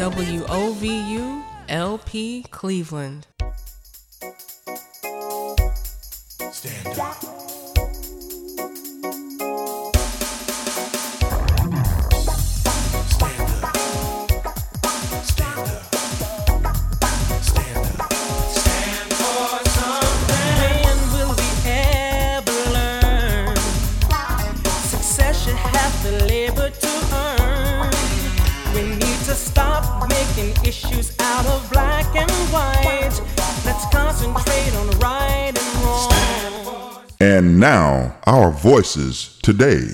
WOVU LP Cleveland. And wrong. And now, our voices today.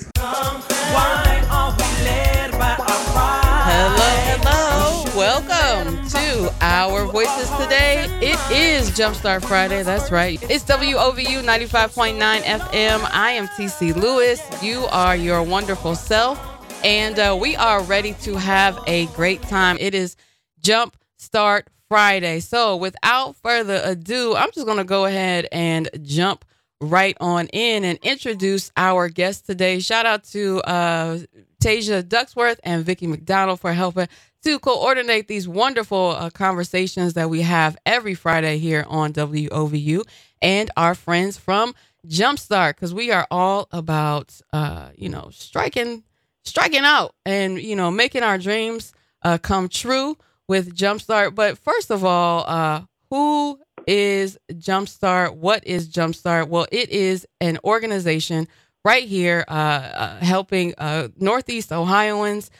Hello, hello. Welcome to our voices today. It is Jumpstart Friday. That's right. It's WOVU 95.9 FM. I am TC Lewis. You are your wonderful self. And uh, we are ready to have a great time. It is Jump Start Friday. So, without further ado, I'm just going to go ahead and jump right on in and introduce our guest today. Shout out to uh, Tasia Ducksworth and Vicki McDonald for helping to coordinate these wonderful uh, conversations that we have every Friday here on WOVU and our friends from Jumpstart because we are all about, uh, you know, striking, striking out and, you know, making our dreams uh, come true with Jumpstart. But first of all, uh, who is Jumpstart? What is Jumpstart? Well, it is an organization right here uh, uh, helping uh, Northeast Ohioans.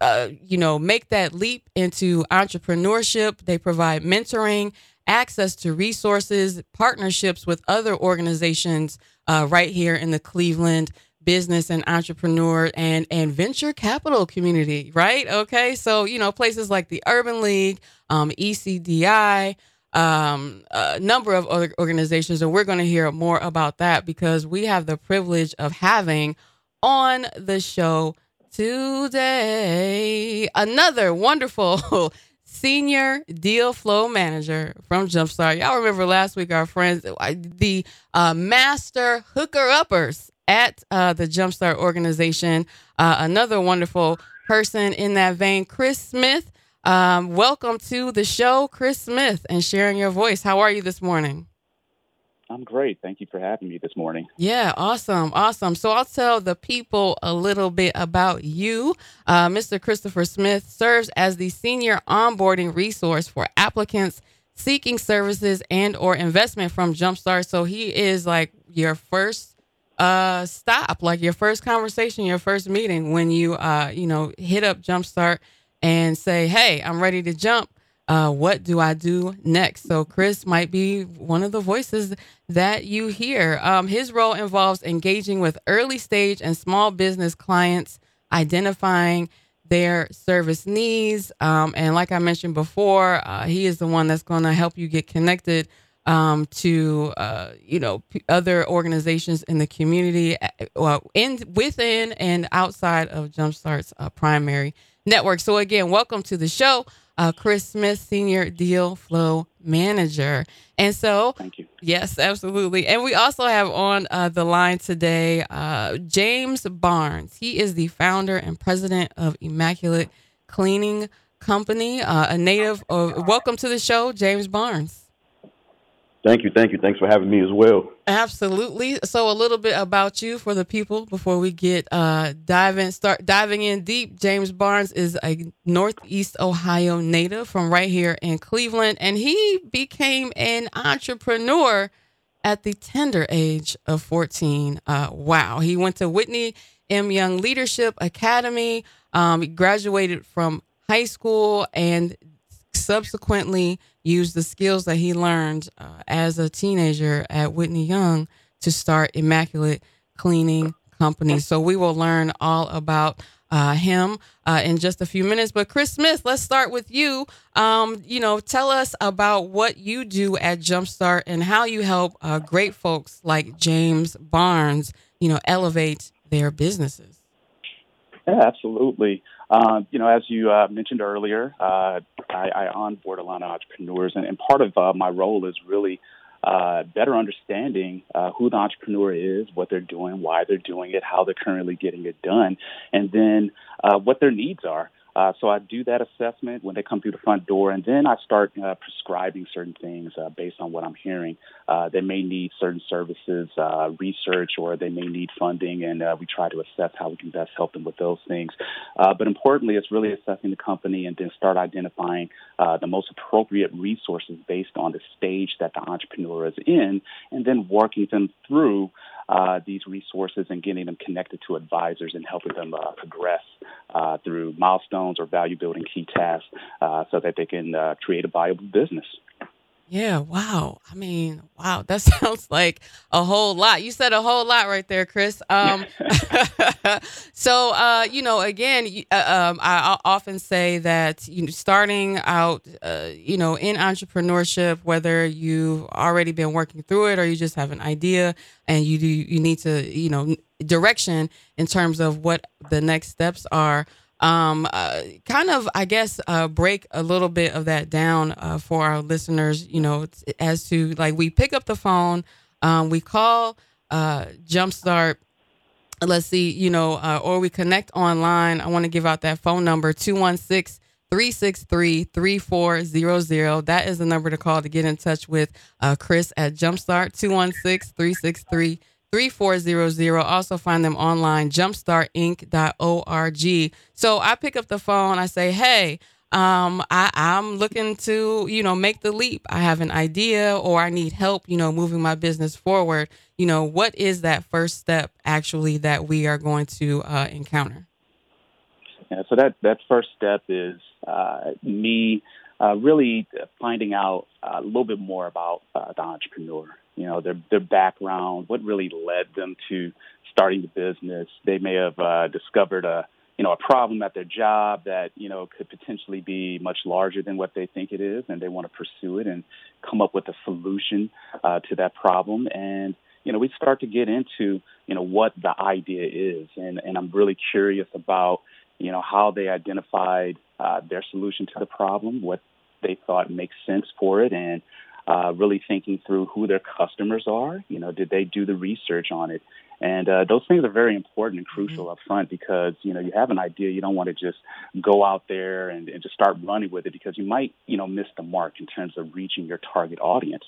Uh, you know, make that leap into entrepreneurship. They provide mentoring, access to resources, partnerships with other organizations uh, right here in the Cleveland business and entrepreneur and and venture capital community, right? Okay, so you know places like the Urban League, um, ECDI, um, a number of other organizations, and we're going to hear more about that because we have the privilege of having on the show today another wonderful senior deal flow manager from Jumpstart. Y'all remember last week our friends, the uh, master hooker uppers at uh, the Jumpstart organization. Uh, another wonderful person in that vein, Chris Smith. Um, welcome to the show, Chris Smith, and sharing your voice. How are you this morning? I'm great. Thank you for having me this morning. Yeah, awesome. Awesome. So I'll tell the people a little bit about you. Uh, Mr. Christopher Smith serves as the senior onboarding resource for applicants seeking services and or investment from Jumpstart. So he is like your first uh stop. Like your first conversation your first meeting when you uh you know hit up jumpstart and say hey i'm ready to jump. Uh what do i do next? So chris might be one of the voices that you hear. Um his role involves engaging with early stage and small business clients identifying their service needs. Um and like i mentioned before uh, he is the one that's going to help you get connected um, to uh, you know p- other organizations in the community, uh, well, in within and outside of Jumpstart's uh, primary network. So again, welcome to the show, uh, Chris Smith, Senior Deal Flow Manager. And so, thank you. Yes, absolutely. And we also have on uh, the line today uh, James Barnes. He is the founder and president of Immaculate Cleaning Company, a native of. Welcome to the show, James Barnes. Thank you, thank you. Thanks for having me as well. Absolutely. So, a little bit about you for the people before we get uh, diving start diving in deep. James Barnes is a Northeast Ohio native from right here in Cleveland, and he became an entrepreneur at the tender age of 14. Uh, wow. He went to Whitney M. Young Leadership Academy. Um, he graduated from high school and subsequently used the skills that he learned uh, as a teenager at Whitney Young to start Immaculate Cleaning Company. So we will learn all about uh, him uh, in just a few minutes. But Chris Smith, let's start with you. Um, you know, tell us about what you do at Jumpstart and how you help uh, great folks like James Barnes, you know, elevate their businesses. Yeah, absolutely. Uh, you know, as you uh, mentioned earlier, uh, I, I onboard a lot of entrepreneurs, and, and part of uh, my role is really uh, better understanding uh, who the entrepreneur is, what they're doing, why they're doing it, how they're currently getting it done, and then what their needs are. Uh, so I do that assessment when they come through the front door, and then I start uh, prescribing certain things uh, based on what I'm hearing. Uh, they may need certain services, uh, research, or they may need funding, and we try to assess how we can best help them with those things. but importantly, it's really assessing the company and then start identifying the most appropriate resources based on the stage that the entrepreneur is in, and then working them through uh, these resources and getting them connected to advisors and helping them uh, progress uh, through milestones or value building key tasks uh, so that they can uh, create a viable business. Yeah, wow. I mean, wow, that sounds like a whole lot. You said a whole lot right there, Chris. Um, so, uh, you know, again, uh, um, I often say that you know, starting out, uh, you know, in entrepreneurship, whether you've already been working through it or you just have an idea and you do, you need to, you know, direction in terms of what the next steps are um, uh, kind of, I guess, uh, break a little bit of that down uh, for our listeners, you know, as to like we pick up the phone, um, we call uh, Jumpstart, let's see, you know, uh, or we connect online. I want to give out that phone number 216 363 3400. That is the number to call to get in touch with uh, Chris at Jumpstart 216 363 3400. Also find them online, jumpstartinc.org. So I pick up the phone, I say, hey, um, I, I'm looking to, you know, make the leap. I have an idea or I need help, you know, moving my business forward. You know, what is that first step actually that we are going to uh, encounter? Yeah, so that, that first step is uh, me uh, really finding out a little bit more about uh, the entrepreneur you know, their their background, what really led them to starting the business. They may have uh, discovered a you know a problem at their job that you know could potentially be much larger than what they think it is, and they want to pursue it and come up with a solution uh, to that problem. And you know, we start to get into you know what the idea is, and and I'm really curious about you know how they identified uh, their solution to the problem, what they thought makes sense for it, and uh, really thinking through who their customers are. You know, did they do the research on it? And uh, those things are very important and crucial mm-hmm. up front because, you know, you have an idea, you don't want to just go out there and, and just start running with it because you might, you know, miss the mark in terms of reaching your target audience.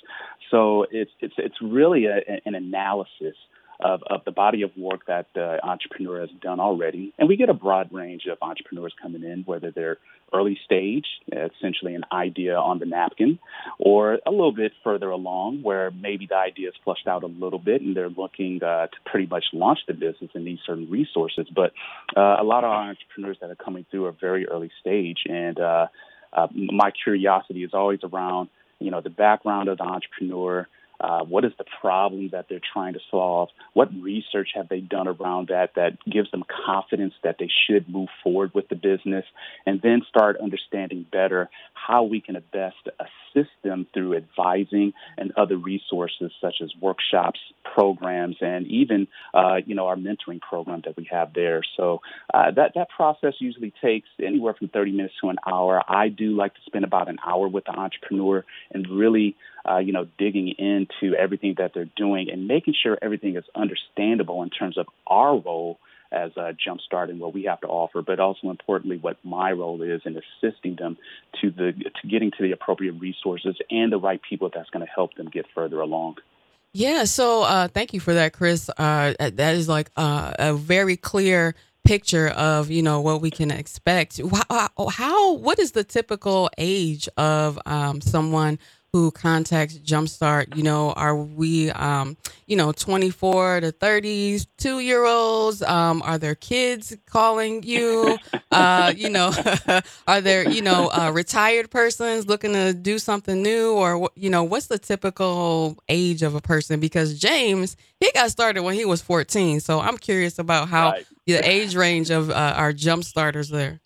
So it's, it's, it's really a, an analysis of, of the body of work that the entrepreneur has done already. And we get a broad range of entrepreneurs coming in, whether they're early stage, essentially an idea on the napkin, or a little bit further along where maybe the idea is flushed out a little bit and they're looking uh, to pretty much launch the business and need certain resources. But uh, a lot of our entrepreneurs that are coming through are very early stage. And uh, uh my curiosity is always around, you know, the background of the entrepreneur, uh, what is the problem that they're trying to solve? What research have they done around that that gives them confidence that they should move forward with the business? And then start understanding better how we can best assist them through advising and other resources such as workshops, programs, and even uh, you know our mentoring program that we have there. So uh, that that process usually takes anywhere from 30 minutes to an hour. I do like to spend about an hour with the entrepreneur and really uh, you know, digging into everything that they're doing and making sure everything is understandable in terms of our role as a jumpstart and what we have to offer, but also importantly what my role is in assisting them to the to getting to the appropriate resources and the right people that's going to help them get further along. Yeah, so uh, thank you for that, Chris. Uh, that is like uh, a very clear picture of you know what we can expect. How, how what is the typical age of um, someone who contacts Jumpstart, you know, are we, um, you know, 24 to 32 year olds? Um, are there kids calling you? Uh, you know, are there, you know, uh, retired persons looking to do something new or, you know, what's the typical age of a person? Because James, he got started when he was 14. So I'm curious about how right. the age range of uh, our jump starters there.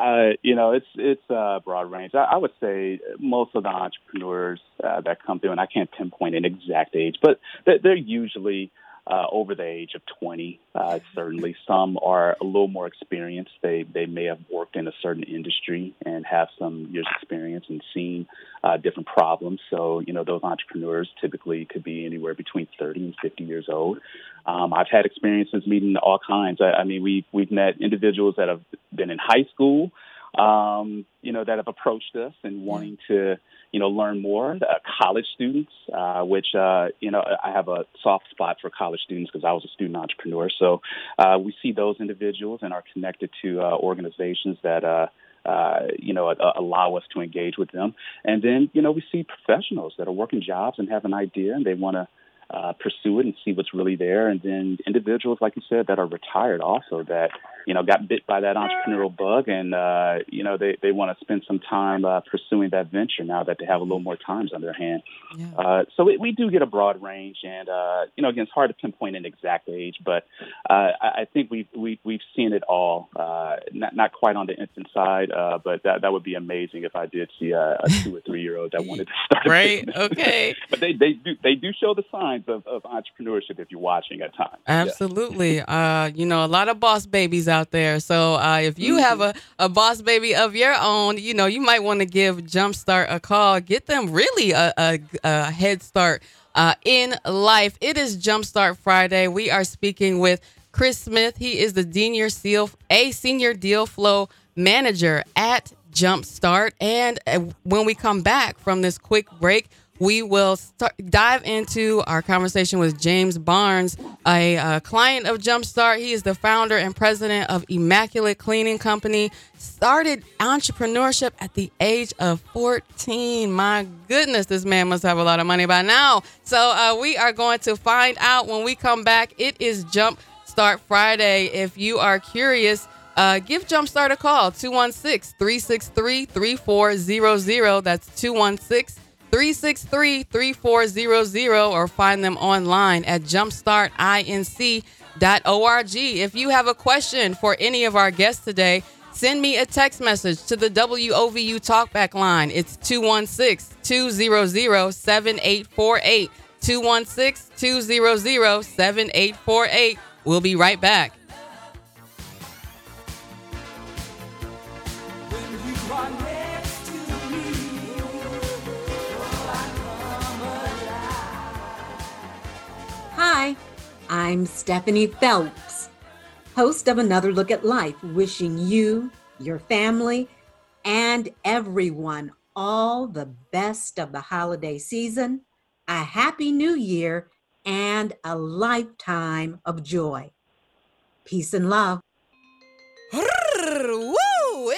Uh, you know, it's it's a broad range. I, I would say most of the entrepreneurs uh, that come through, and I can't pinpoint an exact age, but they're, they're usually uh, over the age of 20. Uh, certainly, some are a little more experienced. They they may have worked in a certain industry and have some years experience and seen uh, different problems. So you know those entrepreneurs typically could be anywhere between 30 and 50 years old. Um, I've had experiences meeting all kinds. I, I mean, we we've met individuals that have been in high school um, you know, that have approached us and wanting to, you know, learn more. Uh, college students, uh, which, uh, you know, I have a soft spot for college students because I was a student entrepreneur. So uh, we see those individuals and are connected to uh, organizations that, uh, uh, you know, allow us to engage with them. And then, you know, we see professionals that are working jobs and have an idea and they want to uh, pursue it and see what's really there. And then individuals, like you said, that are retired also that you know got bit by that entrepreneurial bug, and uh, you know they they want to spend some time uh, pursuing that venture now that they have a little more times on their hand. Yeah. Uh, so we, we do get a broad range, and uh, you know again, it's hard to pinpoint an exact age, but uh, I, I think we've we, we've seen it all. Uh, not not quite on the infant side, uh, but that that would be amazing if I did see a, a two or three year old that wanted to start. right. Okay. but they they do they do show the signs of, of entrepreneurship if you're watching at times. Absolutely. Yeah. Uh, you know, a lot of boss babies out there. So uh, if you have a, a boss baby of your own, you know, you might want to give Jumpstart a call. Get them really a, a, a head start uh, in life. It is Jumpstart Friday. We are speaking with Chris Smith. He is the senior seal, a senior deal flow manager at Jumpstart. And uh, when we come back from this quick break, we will start, dive into our conversation with James Barnes, a, a, client of Jumpstart. He is the founder and president of Immaculate Cleaning Company. Started entrepreneurship at the age of 14. My goodness, this man must have a lot of money by now. So uh, we are going to find out when we come back. It is Jumpstart Friday. If you are curious, uh, give Jumpstart a call 216 363 3400. That's 216 363 3400 or find them online at jumpstartinc.org. If you have a question for any of our guests today, send me a text message to the WOVU talkback line. It's 216 200 7848. 216 200 7848. We'll be right back. I'm Stephanie Phelps, host of Another Look at Life, wishing you, your family, and everyone all the best of the holiday season, a happy new year, and a lifetime of joy. Peace and love.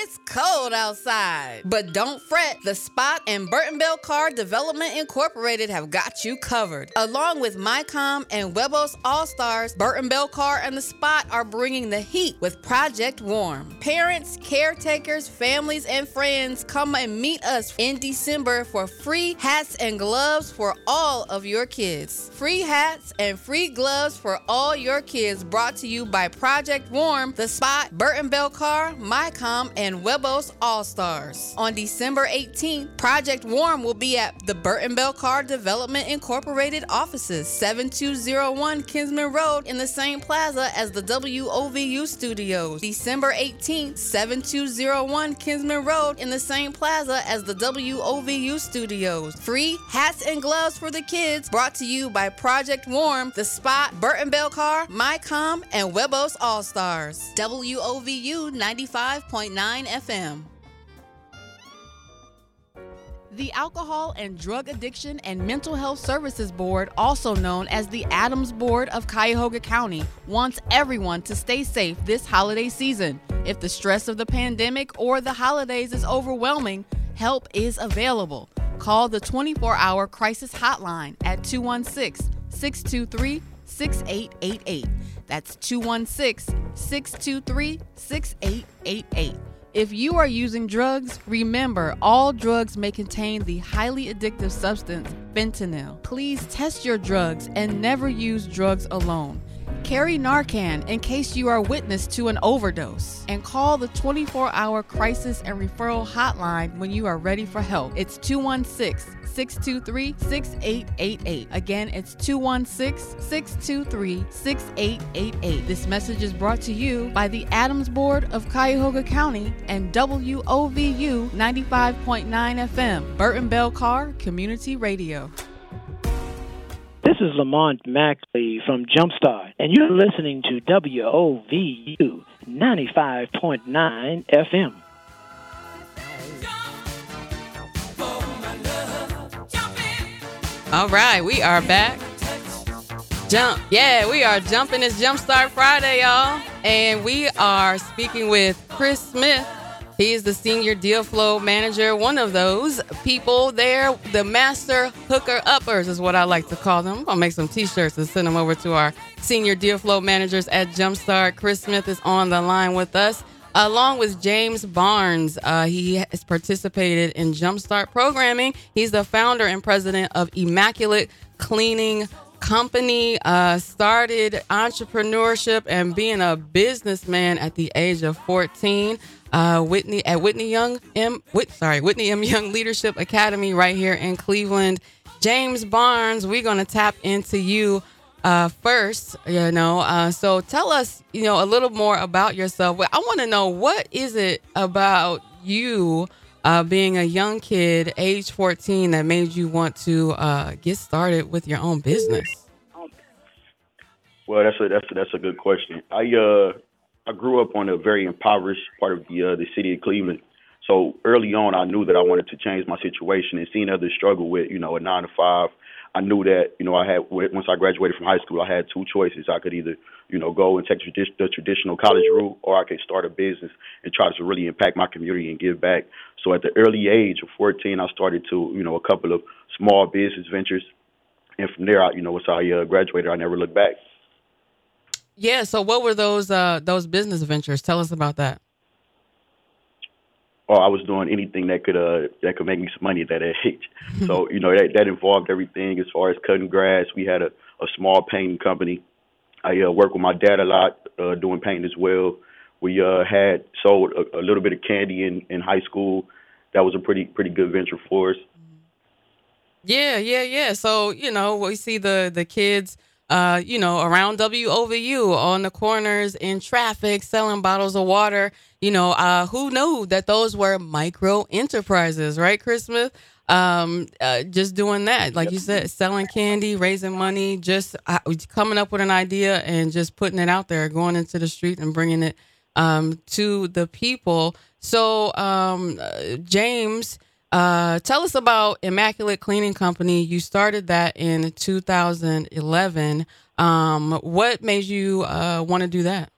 It's cold outside. But don't fret, the Spot and Burton Bell Carr Development Incorporated have got you covered. Along with MyCom and Webos All Stars, Burton Bell Carr and the Spot are bringing the heat with Project Warm. Parents, caretakers, families, and friends come and meet us in December for free hats and gloves for all of your kids. Free hats and free gloves for all your kids brought to you by Project Warm, the Spot, Burton Bell Carr, MyCom, and Webos All Stars. On December 18th, Project Warm will be at the Burton Bell Carr Development Incorporated offices, 7201 Kinsman Road in the same plaza as the WOVU studios. December 18th, 7201 Kinsman Road in the same plaza as the WOVU studios. Free hats and gloves for the kids brought to you by Project Warm, The Spot, Burton Bell Carr, MyCom, and Webos All Stars. WOVU 95.9 FM. The Alcohol and Drug Addiction and Mental Health Services Board, also known as the ADAMHS Board of Cuyahoga County, wants everyone to stay safe this holiday season. If the stress of the pandemic or the holidays is overwhelming, help is available. Call the 24 hour crisis hotline at 216 623 6888. That's 216 623 6888. If you are using drugs, remember all drugs may contain the highly addictive substance fentanyl. Please test your drugs and never use drugs alone. Carry Narcan in case you are witness to an overdose. And call the 24 hour crisis and referral hotline when you are ready for help. It's 216 623 6888. Again, it's 216 623 6888. This message is brought to you by the ADAMHS Board of Cuyahoga County and WOVU 95.9 FM, Burton Bell Carr Community Radio. This is Lamont Mackley from Jumpstart, and you're listening to WOVU 95.9 FM. All right, we are back. Jump. Yeah, we are jumping. It's Jumpstart Friday, y'all. And we are speaking with Chris Smith. He is the senior deal flow manager, one of those people there, the master hooker uppers is what I like to call them. I'm gonna make some t-shirts and send them over to our senior deal flow managers at Jumpstart. Chris Smith is on the line with us along with James Barnes. Uh, he has participated in Jumpstart programming. He's the founder and president of Immaculate Cleaning Company. Uh, started entrepreneurship and being a businessman at the age of 14. Uh, Whitney at Whitney Young M. Whit, sorry, Whitney M. Young Leadership Academy right here in Cleveland. James Barnes, we're gonna tap into you uh, first, you know, uh, so tell us, you know, a little more about yourself. I want to know what is it about you uh, being a young kid, age 14, that made you want to uh, get started with your own business? Well, that's a that's a, that's a good question. I uh I grew up on a very impoverished part of the uh, the city of Cleveland. So early on, I knew that I wanted to change my situation and seeing others struggle with, you know, a nine to five I knew that you know I had once I graduated from high school, I had two choices. I could either you know go and take the traditional college route, or I could start a business and try to really impact my community and give back. So at the early age of 14, I started to you know a couple of small business ventures, and from there, I, you know once I uh, graduated, I never looked back. Yeah. So what were those uh, those business ventures? Tell us about that Oh, I was doing anything that could uh that could make me some money at that age. so you know that that involved everything as far as cutting grass. We had a a small painting company. I uh, worked with my dad a lot uh, doing painting as well. We uh, had sold a, a little bit of candy in in high school. That was a pretty pretty good venture for us. Yeah, yeah, yeah. So you know we see the the kids uh, you know, around WOVU on the corners in traffic, selling bottles of water. You know, uh, who knew that those were micro enterprises, right, Chris Smith? Um, uh, just doing that, like yep. you said, selling candy, raising money, just uh, coming up with an idea and just putting it out there, going into the street and bringing it um, to the people. So, um, uh, James uh, tell us about Immaculate Cleaning Company. You started that in 2011. Um, what made you uh, want to do that?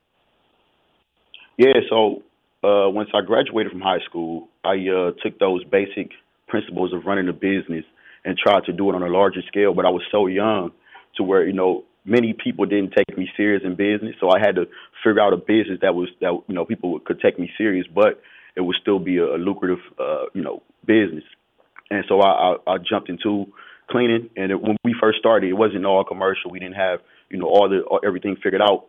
Yeah, so uh, once I graduated from high school, I uh, took those basic principles of running a business and tried to do it on a larger scale. But I was so young to where you know many people didn't take me serious in business, so I had to figure out a business that was that you know people could take me serious, but it would still be a, a lucrative uh, you know business. And so I, I, I jumped into cleaning. And it, when we first started, it wasn't all commercial. We didn't have, you know, all the all, everything figured out.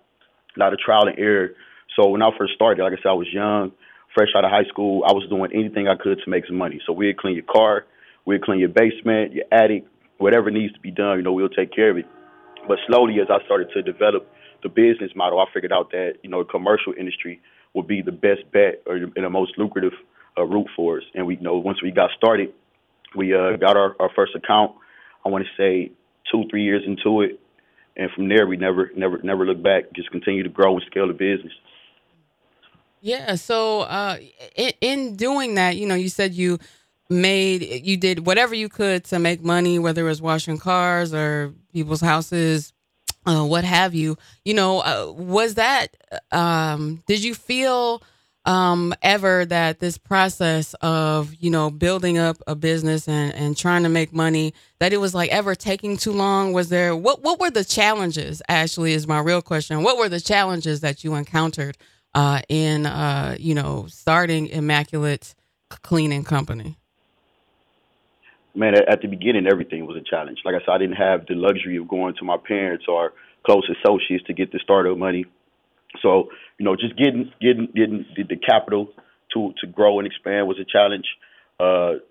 A lot of trial and error. So when I first started, like I said, I was young, fresh out of high school. I was doing anything I could to make some money. So we'd clean your car, we'd clean your basement, your attic, whatever needs to be done. You know, we'll take care of it. But slowly, as I started to develop the business model, I figured out that you know, the commercial industry would be the best bet or the most lucrative uh, route for us. And we you know once we got started, we uh, got our, our first account. I want to say two three years into it, and from there we never never never looked back. Just continue to grow and scale the business. Yeah. So uh, in, in doing that, you know, you said you made you did whatever you could to make money, whether it was washing cars or people's houses, uh, what have you. You know, uh, was that? Um, did you feel? um, ever that this process of you know building up a business and, and trying to make money that it was like ever taking too long was there what what were the challenges actually is my real question what were the challenges that you encountered uh, in uh, you know starting immaculate cleaning company man at the beginning everything was a challenge like i said i didn't have the luxury of going to my parents or close associates to get the startup money. So you know, just getting getting getting the, the capital to to grow and expand was a challenge. Uh,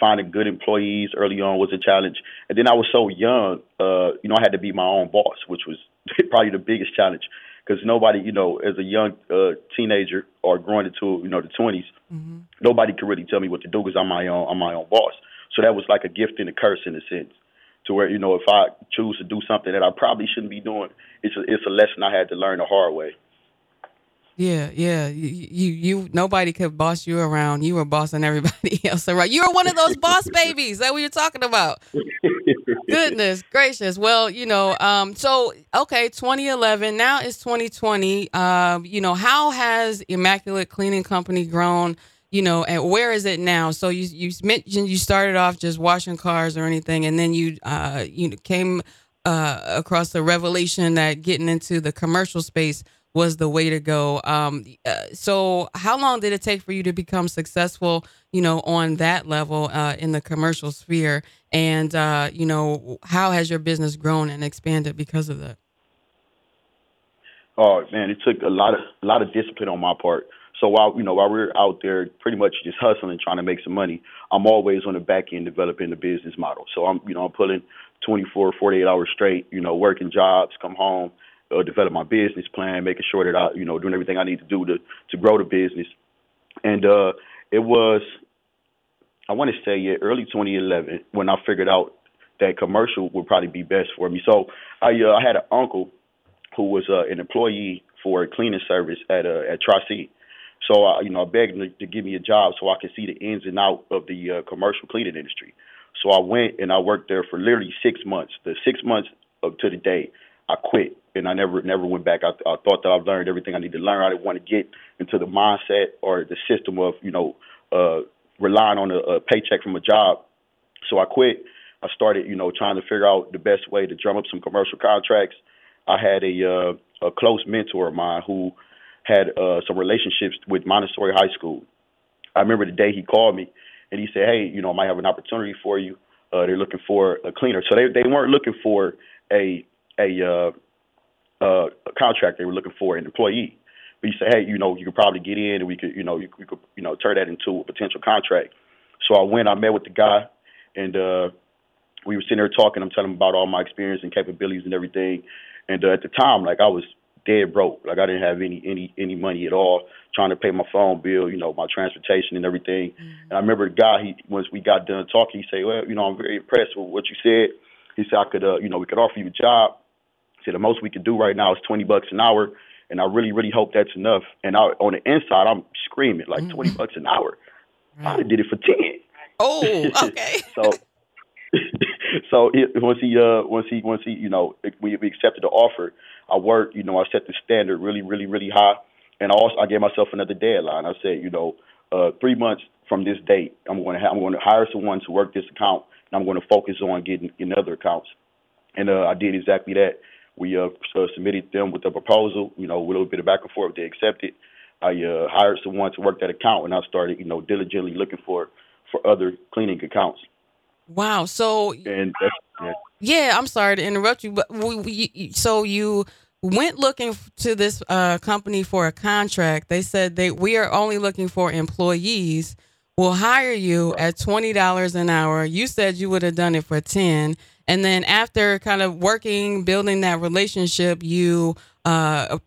finding good employees early on was a challenge, and then I was so young. Uh, you know, I had to be my own boss, which was probably the biggest challenge because nobody, you know, as a young uh, teenager or growing into you know the 20s, mm-hmm. nobody could really tell me what to do because I'm my own I'm my own boss. So that was like a gift and a curse in a sense, to where you know if I choose to do something that I probably shouldn't be doing, it's a, it's a lesson I had to learn the hard way. Yeah, yeah. You, you, you, nobody could boss you around. You were bossing everybody else around. You were one of those boss babies that we were talking about. Goodness gracious. Well, you know, um, so okay, 2011. Now it's 2020. Um, you know, how has Immaculate Cleaning Company grown? You know, and where is it now? So you you mentioned you started off just washing cars or anything, and then you uh you came uh across the revelation that getting into the commercial space was the way to go. Um, uh, so, how long did it take for you to become successful? You know, on that level uh, in the commercial sphere, and uh, you know, how has your business grown and expanded because of that? Oh man, it took a lot of a lot of discipline on my part. So while you know while we're out there pretty much just hustling, trying to make some money, I'm always on the back end developing the business model. So I'm you know I'm pulling 24, 48 hours straight, you know, working jobs, come home, uh, develop my business plan, making sure that I, you know, doing everything I need to do to to grow the business. And uh, it was, I want to say, yeah, early 2011 when I figured out that commercial would probably be best for me. So I uh, I had an uncle who was uh, an employee for a cleaning service at uh, at Tri-C. So I, you know, I begged him to, to give me a job so I could see the ins and out of the uh, commercial cleaning industry. So I went and I worked there for literally six months. The six months up to the day, I quit and I never never went back. I, I thought that I've learned everything I need to learn. I didn't want to get into the mindset or the system of you know uh, relying on a, a paycheck from a job. So I quit. I started you know trying to figure out the best way to drum up some commercial contracts. I had a uh, a close mentor of mine who had uh, some relationships with Montessori High School. I remember the day he called me and he said, "Hey, you know, I might have an opportunity for you. Uh, they're looking for a cleaner." So they they weren't looking for a a uh, uh, a contract they were looking for an employee. But he said, hey, you know, you could probably get in and we could, you know, you, we could, you know, turn that into a potential contract. So I went, I met with the guy, and uh, we were sitting there talking. I'm telling him about all my experience and capabilities and everything. And uh, at the time, like I was dead broke. Like I didn't have any any any money at all. Trying to pay my phone bill, you know, my transportation and everything. Mm-hmm. And I remember the guy. He once we got done talking, he said, "Well, you know, I'm very impressed with what you said." He said, "I could, uh, you know, we could offer you a job." He said the most we could do right now is twenty bucks an hour, and I really, really hope that's enough. And I, on the inside, I'm screaming like mm-hmm. twenty bucks an hour. Right. I did it for ten. Oh, okay. so, so it, once he, uh, once he, once he, you know, we, we accepted the offer. I worked, you know, I set the standard really, really, really high, and I also I gave myself another deadline. I said, you know, uh, three months from this date, I'm going to ha- I'm going to hire someone to work this account, and I'm going to focus on getting in other accounts. And uh, I did exactly that. We uh, uh, submitted them with a proposal, you know, with a little bit of back and forth. They accepted. I uh, hired someone to work that account, and I started, you know, diligently looking for for other cleaning accounts. Wow. So and yeah. yeah. I'm sorry to interrupt you, but we, we, so you went looking to this uh, company for a contract. They said they we are only looking for employees. We'll hire you at twenty dollars an hour. You said you would have done it for ten. And then after kind of working, building that relationship, you uh,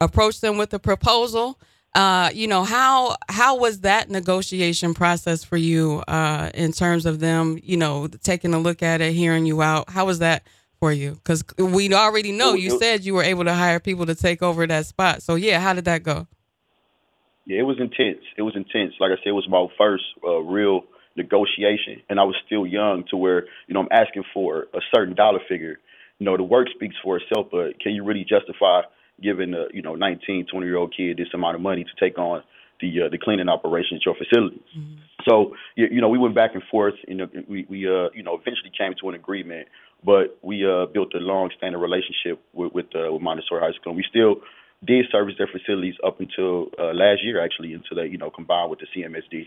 approach them with a proposal. Uh, you know how how was that negotiation process for you uh, in terms of them, you know, taking a look at it, hearing you out? How was that for you? Because we already know you said you were able to hire people to take over that spot. So yeah, how did that go? Yeah, it was intense. It was intense. Like I said, it was my first uh, real negotiation, and I was still young to where you know I'm asking for a certain dollar figure. You know, the work speaks for itself, but can you really justify giving a you know 19, 20 year old kid this amount of money to take on the uh, the cleaning operation at your facility. Mm-hmm. So you, you know, we went back and forth. You know, we we uh you know eventually came to an agreement, but we uh built a long standing relationship with with, uh, with Montessori High School. And we still did service their facilities up until uh, last year, actually, until they you know combined with the CMSD.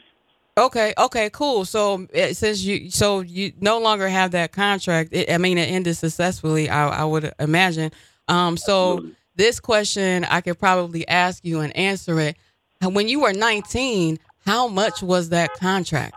Okay, okay, cool. So eh, since you so you no longer have that contract, it, I mean it ended successfully. I, I would imagine. Um, so Absolutely. this question I could probably ask you and answer it. When you were 19, how much was that contract?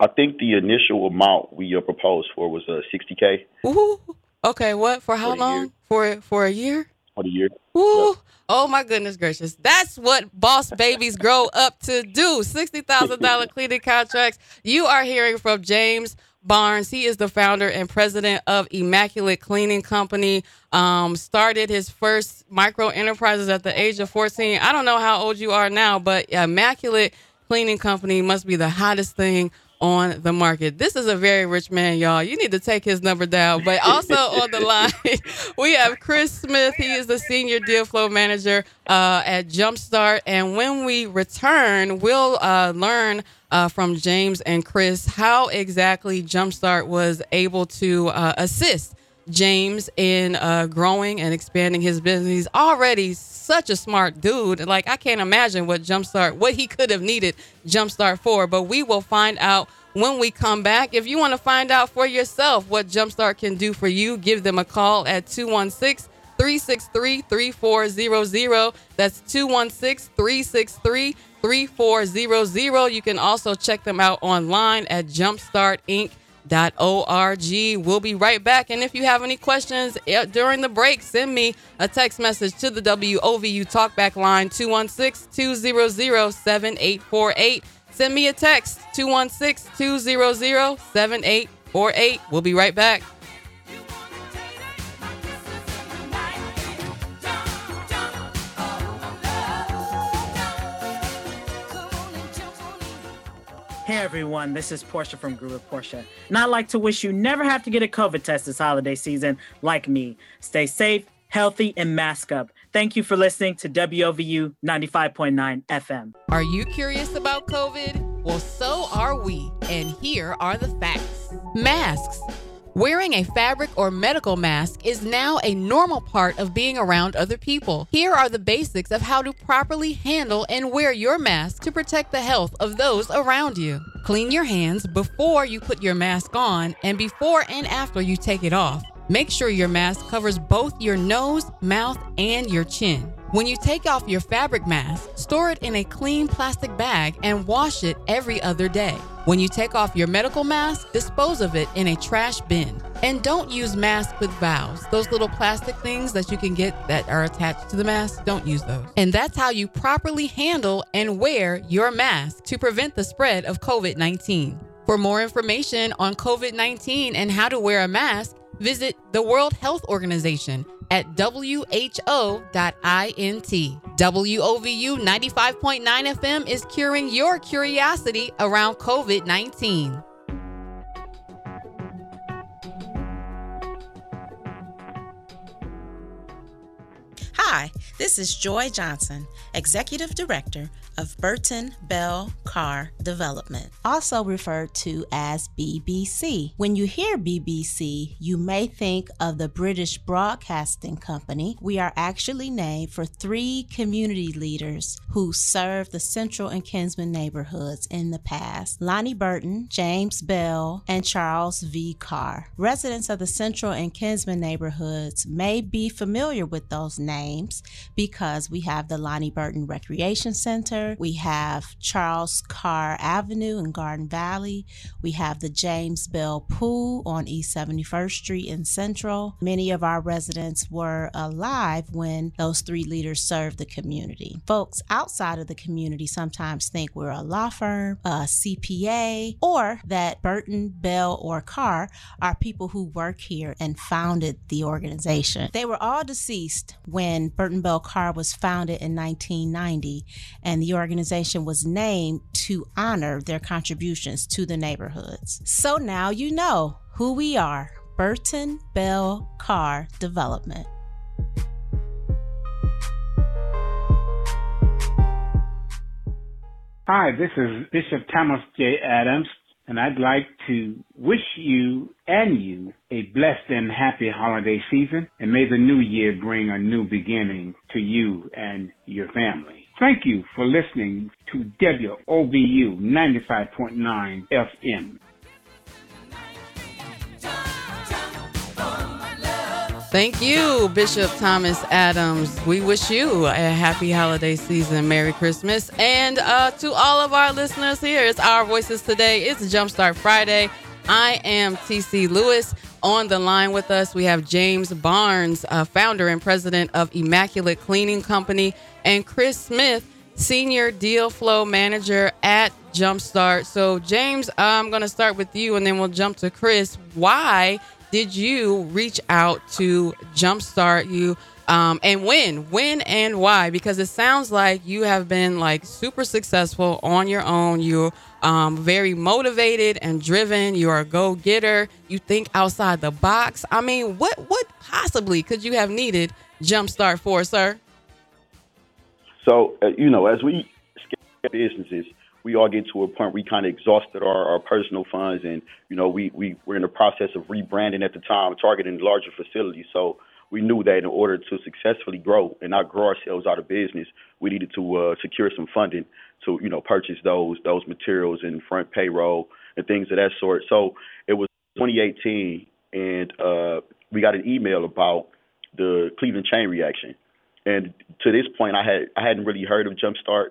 I think the initial amount we uh, proposed for was uh, 60k Ooh, okay, what for how For a long? For for a year? for a year. Ooh. Oh my goodness gracious. That's what boss babies grow up to do. $60,000 cleaning contracts. You are hearing from James Barnes. He is the founder and president of Immaculate Cleaning Company. Um, started his first micro enterprises at the age of 14. I don't know how old you are now, but Immaculate Cleaning Company must be the hottest thing on the market. This is a very rich man, y'all. You need to take his number down. But also on the line, we have Chris Smith. He is the senior deal flow manager uh, at Jumpstart. And when we return, we'll uh, learn uh, from James and Chris how exactly Jumpstart was able to uh, assist James in uh, growing and expanding his business. He's already such a smart dude. Like I can't imagine what Jumpstart, what he could have needed Jumpstart for. But we will find out when we come back. If you want to find out for yourself what Jumpstart can do for you, give them a call at 216 363 3400. That's 216 363 3400. You can also check them out online at jumpstartinc.org. We'll be right back. And if you have any questions eh, during the break, send me a text message to the WOVU Talkback line 216 200 7848. Send me a text 216 200 7848. We'll be right back. Hey everyone, this is Portia from Groove with Portia, and I'd like to wish you never have to get a COVID test this holiday season like me. Stay safe, healthy, and mask up. Thank you for listening to WOVU 95.9 FM. Are you curious about COVID? Well, so are we. And here are the facts masks. Wearing a fabric or medical mask is now a normal part of being around other people. Here are the basics of how to properly handle and wear your mask to protect the health of those around you. Clean your hands before you put your mask on and before and after you take it off. Make sure your mask covers both your nose, mouth, and your chin. When you take off your fabric mask, store it in a clean plastic bag and wash it every other day. When you take off your medical mask, dispose of it in a trash bin. And don't use masks with valves. Those little plastic things that you can get that are attached to the mask, don't use those. And that's how you properly handle and wear your mask to prevent the spread of COVID 19. For more information on COVID 19 and how to wear a mask, visit the World Health Organization at who.int. WOVU 95.9 FM is curing your curiosity around COVID 19. Hi, this is Joy Johnson, Executive Director of Burton Bell Carr Development, also referred to as BBC. When you hear BBC, you may think of the British Broadcasting Company. We are actually named for three community leaders who served the Central and Kinsman neighborhoods in the past Lonnie Burton, James Bell, and Charles V. Carr. Residents of the Central and Kinsman neighborhoods may be familiar with those names because we have the Lonnie Burton Recreation Center, we have Charles Carr Avenue in Garden Valley, we have the James Bell Pool on East 71st Street in Central. Many of our residents were alive when those three leaders served the community. Folks outside of the community sometimes think we're a law firm, a CPA, or that Burton, Bell, or Carr are people who work here and founded the organization. They were all deceased when Burton Bell Carr was founded in 1990, and the organization was named to honor their contributions to the neighborhoods. So now you know who we are Burton Bell Carr Development. Hi, this is Bishop Thomas J. Adams, and I'd like to wish you and you a blessed and happy holiday season, and may the new year bring a new beginning to you and your family. Thank you for listening to WOVU 95.9 FM. Thank you, Bishop Thomas Adams. We wish you a happy holiday season, Merry Christmas. And uh, to all of our listeners here, it's Our Voices Today. It's Jumpstart Friday. I am TC Lewis. On the line with us, we have James Barnes, uh, founder and president of Immaculate Cleaning Company, and Chris Smith, senior deal flow manager at Jumpstart. So, James, I'm going to start with you and then we'll jump to Chris. Why did you reach out to Jumpstart you? Um, and when, when and why? Because it sounds like you have been like super successful on your own. You're um, very motivated and driven. You're a go getter. You think outside the box. I mean, what what possibly could you have needed Jumpstart for, sir? So uh, you know, as we scale businesses, we all get to a point we kind of exhausted our, our personal funds, and you know, we we were in the process of rebranding at the time, targeting larger facilities. So we knew that in order to successfully grow and not grow ourselves out of business, we needed to uh, secure some funding to you know purchase those those materials and front payroll and things of that sort. So it was 2018, and uh, we got an email about the Cleveland chain reaction. And to this point, I had I hadn't really heard of Jumpstart.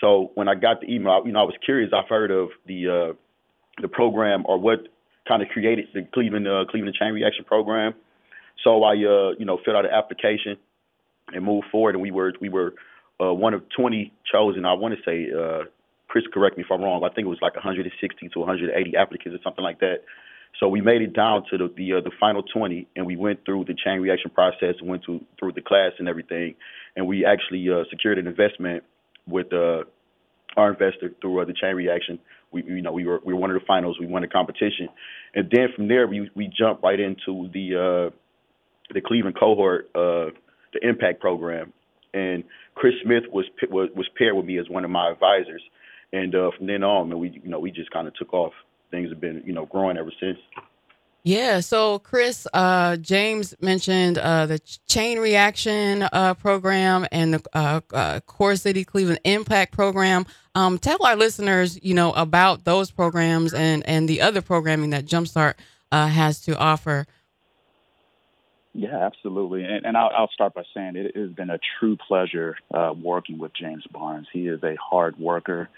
So when I got the email, you know, I was curious. I've heard of the uh, the program or what kind of created the Cleveland uh, Cleveland Chain Reaction program. So I, uh, you know, filled out an application and moved forward, and we were we were uh, one of 20 chosen. I want to say, uh, Chris, correct me if I'm wrong. I think it was like 160 to 180 applicants or something like that. So we made it down to the the, uh, the final 20, and we went through the chain reaction process, went through through the class and everything, and we actually uh, secured an investment with uh, our investor through uh, the chain reaction. We you know we were we were one of the finals. We won the competition, and then from there we we jumped right into the uh, the Cleveland cohort, uh, the Impact program, and Chris Smith was was, was paired with me as one of my advisors, and uh, from then on, man, we you know we just kind of took off. Things have been you know growing ever since. Yeah. So, Chris, uh, James mentioned uh, the chain reaction uh, program and the uh, uh, Core City Cleveland Impact program. Um, tell our listeners, you know, about those programs and and the other programming that Jumpstart has to offer. Yeah, absolutely. And, and I'll, I'll, start by saying it has been a true pleasure uh, working with James Barnes. He is a hard worker,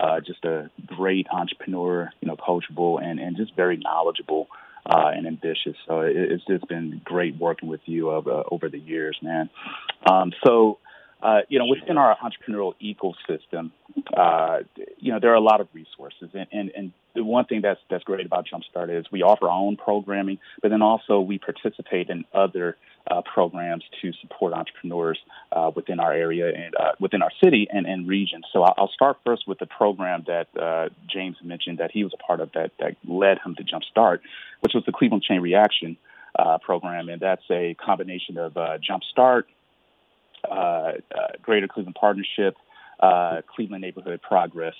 uh, just a great entrepreneur, you know, coachable, and, and just very knowledgeable uh, and ambitious. So it, it's just been great working with you over, over the years, man. Um, so uh, you know, within our entrepreneurial ecosystem, uh, you know, there are a lot of resources, and, and, and the one thing that's that's great about Jumpstart is we offer our own programming, but then also we participate in other uh, programs to support entrepreneurs uh, within our area and uh, within our city and, and region. So I'll start first with the program that uh, James mentioned that he was a part of that that led him to Jumpstart, which was the Cleveland Chain Reaction uh, program, and that's a combination of uh, Jumpstart, Greater Cleveland Partnership, Cleveland Neighborhood Progress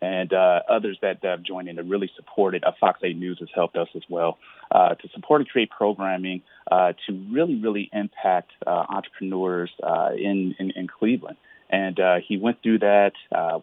and uh, others that, that have joined in to really support it. Uh, Fox 8 News has helped us as well uh, to support and create programming uh, to really, really impact uh, entrepreneurs uh, in, in, in, Cleveland. And he went through that.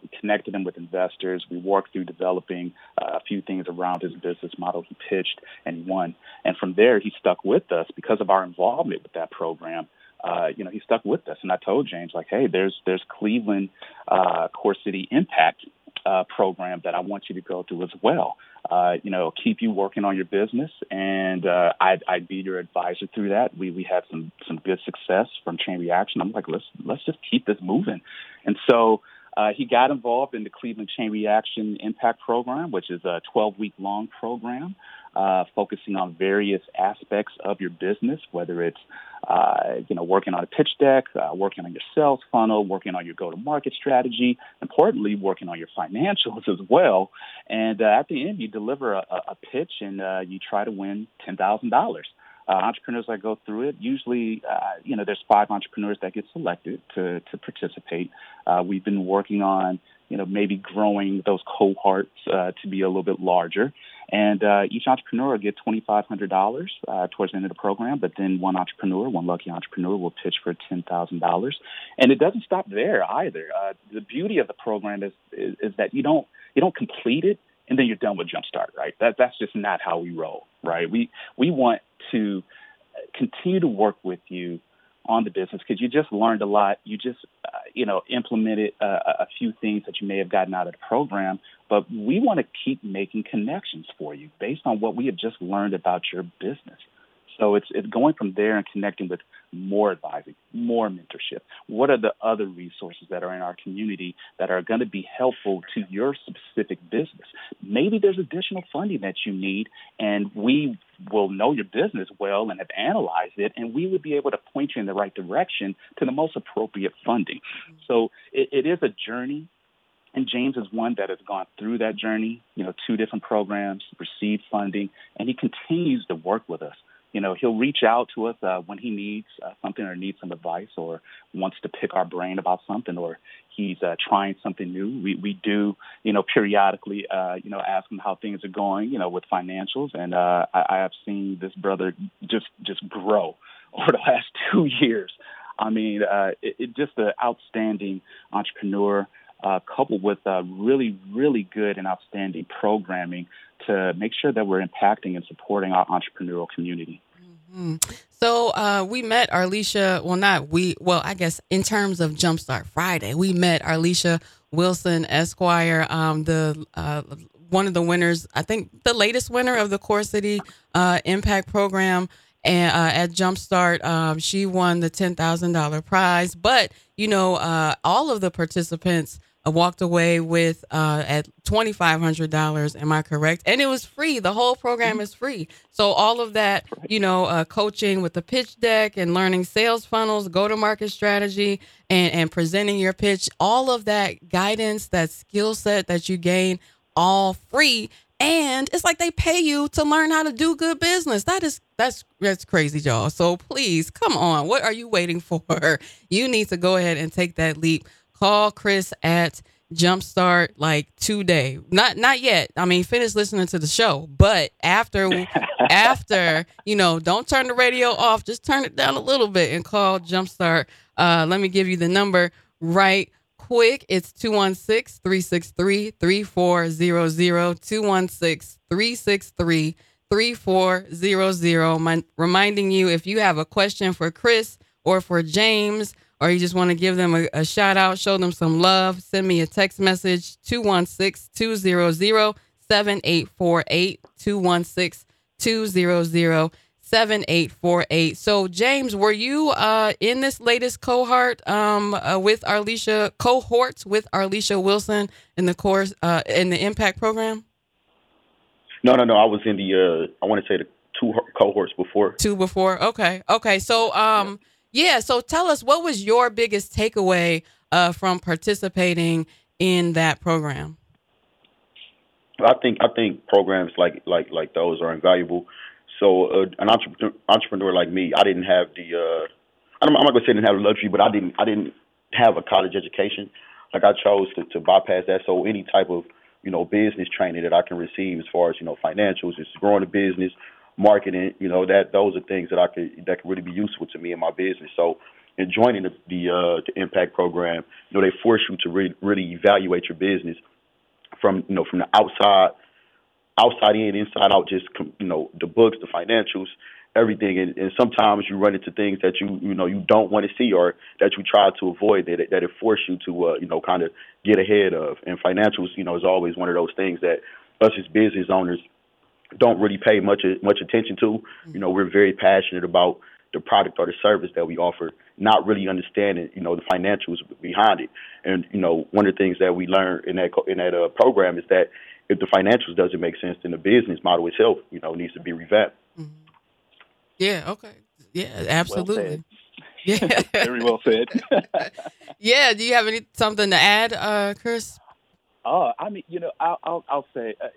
we connected him with investors. We worked through developing a few things around his business model. He pitched and he won. And from there, he stuck with us because of our involvement with that program. Uh, you know, he stuck with us. And I told James, like, hey, there's there's Cleveland uh, Core City Impact uh, program that I want you to go through as well. Uh, you know, keep you working on your business, and uh, I'd, I'd be your advisor through that. We we had some some good success from Chain Reaction. I'm like, let's let's just keep this moving, and so. Uh, he got involved in the Cleveland Chain Reaction Impact Program, which is a 12 week long program uh, focusing on various aspects of your business, whether it's uh, you know working on a pitch deck, uh, working on your sales funnel, working on your go-to-market strategy, importantly working on your financials as well. And uh, at the end, you deliver a, a pitch and uh, you try to win ten thousand dollars. Uh, entrepreneurs that go through it, usually, uh, you know, there's five entrepreneurs that get selected to, to participate. Uh, we've been working on, you know, maybe growing those cohorts uh, to be a little bit larger. And uh, each entrepreneur gets $2,500 uh, towards the end of the program, but then one entrepreneur, one lucky entrepreneur, will pitch for $10,000. And it doesn't stop there either. Uh, the beauty of the program is, is, is that you don't you don't complete it and then you're done with Jumpstart, right? That that's just not how we roll, right? We we want to continue to work with you on the business because you just learned a lot. You just, uh, you know, implemented uh, a few things that you may have gotten out of the program, but we want to keep making connections for you based on what we have just learned about your business. So it's it's going from there and connecting with more advising, more mentorship. What are the other resources that are in our community that are going to be helpful to your specific business? Maybe there's additional funding that you need, and we will know your business well and have analyzed it, and we would be able to point you in the right direction to the most appropriate funding. So it, it is a journey. And James is one that has gone through that journey, you know, two different programs, received funding, and he continues to work with us you know, he'll reach out to us uh, when he needs uh, something or needs some advice or wants to pick our brain about something or he's uh, trying something new. We we do, you know, periodically, uh, you know, ask him how things are going, you know, with financials. And uh, I, I have seen this brother just just grow over the last two years. I mean, uh, it, it just an outstanding entrepreneur. Uh, coupled with uh, really, really good and outstanding programming to make sure that we're impacting and supporting our entrepreneurial community. Mm-hmm. So uh, we met Arlisha. Well, not we. Well, I guess in terms of Jumpstart Friday, we met Arlisha Wilson Esquire, um, the uh, one of the winners. I think the latest winner of the Core City uh, Impact Program. And uh, at Jumpstart, um, she won the ten thousand dollar prize. But you know, uh, all of the participants I walked away with uh, at twenty five hundred dollars. Am I correct? And it was free. The whole program is free. So all of that, you know, uh, coaching with the pitch deck and learning sales funnels, go to market strategy, and and presenting your pitch, all of that guidance, that skill set that you gain, all free. And it's like they pay you to learn how to do good business. That is that's that's crazy, y'all. So please, come on. What are you waiting for? You need to go ahead and take that leap call Chris at Jumpstart like today. Not not yet. I mean, finish listening to the show, but after after you know, don't turn the radio off. Just turn it down a little bit and call Jumpstart. Uh, let me give you the number right quick. It's 216 363 3400. 216 363 3400. Reminding you if you have a question for Chris or for James, or you just want to give them a, a, shout out, show them some love, send me a text message 216 200 7848. 216 200 7848. So, James, were you uh, in this latest cohort um, uh, with Arlisha, cohorts with Arlisha Wilson in the course, uh, in the impact program? No, no, no. I was in the, uh, I want to say the two cohorts before. Two before. Okay. Okay. So, um, yeah yeah. So tell us what was your biggest takeaway uh, from participating in that program? I think I think programs like like like those are invaluable. So uh, an entrepreneur entrepreneur like me, I didn't have the uh, I'm not gonna say I didn't have the luxury, but I didn't I didn't have a college education. Like I chose to, to bypass that. So any type of you know business training that I can receive as far as you know financials, just growing a business, marketing, you know, that those are things that I could that could really be useful to me in my business. So in joining the the, uh, the impact program, you know, they force you to really really evaluate your business from you know from the outside outside in, inside out, just you know the books, the financials, everything. And, and sometimes you run into things that you you know you don't want to see or that you try to avoid that that it force you to uh, you know kind of get ahead of. And financials, you know, is always one of those things that us as business owners don't really pay much much attention to. You know, we're very passionate about the product or the service that we offer, not really understanding, you know, the financials behind it. And you know, one of the things that we learned in that in that uh, program is that if the financials doesn't make sense, then the business model itself, you know, needs to be revamped. Mm-hmm. Yeah. Okay. Yeah. Absolutely. Well yeah. Very well said. yeah. Do you have any something to add, uh, Chris? Oh, I mean, you know, I'll I'll, I'll say. Uh,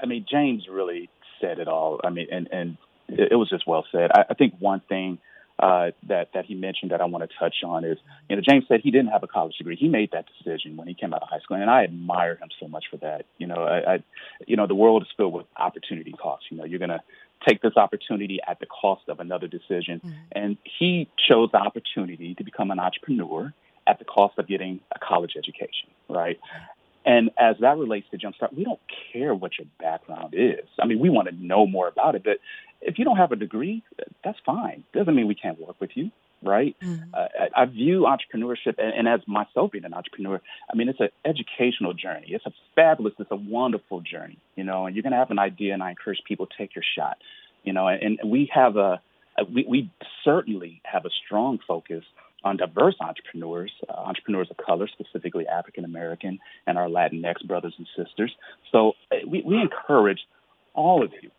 I mean, James really said it all. I mean, and and it, it was just well said. I, I think one thing uh, that that he mentioned that I want to touch on is, you know, James said he didn't have a college degree. He made that decision when he came out of high school, and I admire him so much for that. You know, I, I you know, the world is filled with opportunity costs. You know, you're gonna take this opportunity at the cost of another decision, mm-hmm. and he chose the opportunity to become an entrepreneur at the cost of getting a college education, right? And as that relates to Jumpstart, we don't care what your background is. I mean, we want to know more about it, but if you don't have a degree, that's fine. Doesn't mean we can't work with you, right? Mm-hmm. Uh, I, I, view entrepreneurship, and, and, as myself being an entrepreneur, I mean, it's an educational journey. It's a fabulous, it's a wonderful journey, you know. And you're going to have an idea, and I encourage people to take your shot, you know. And, and we have a, a we, we certainly have a strong focus on diverse entrepreneurs, uh, entrepreneurs of color, specifically African American and our Latinx brothers and sisters. So uh, we, we encourage all of you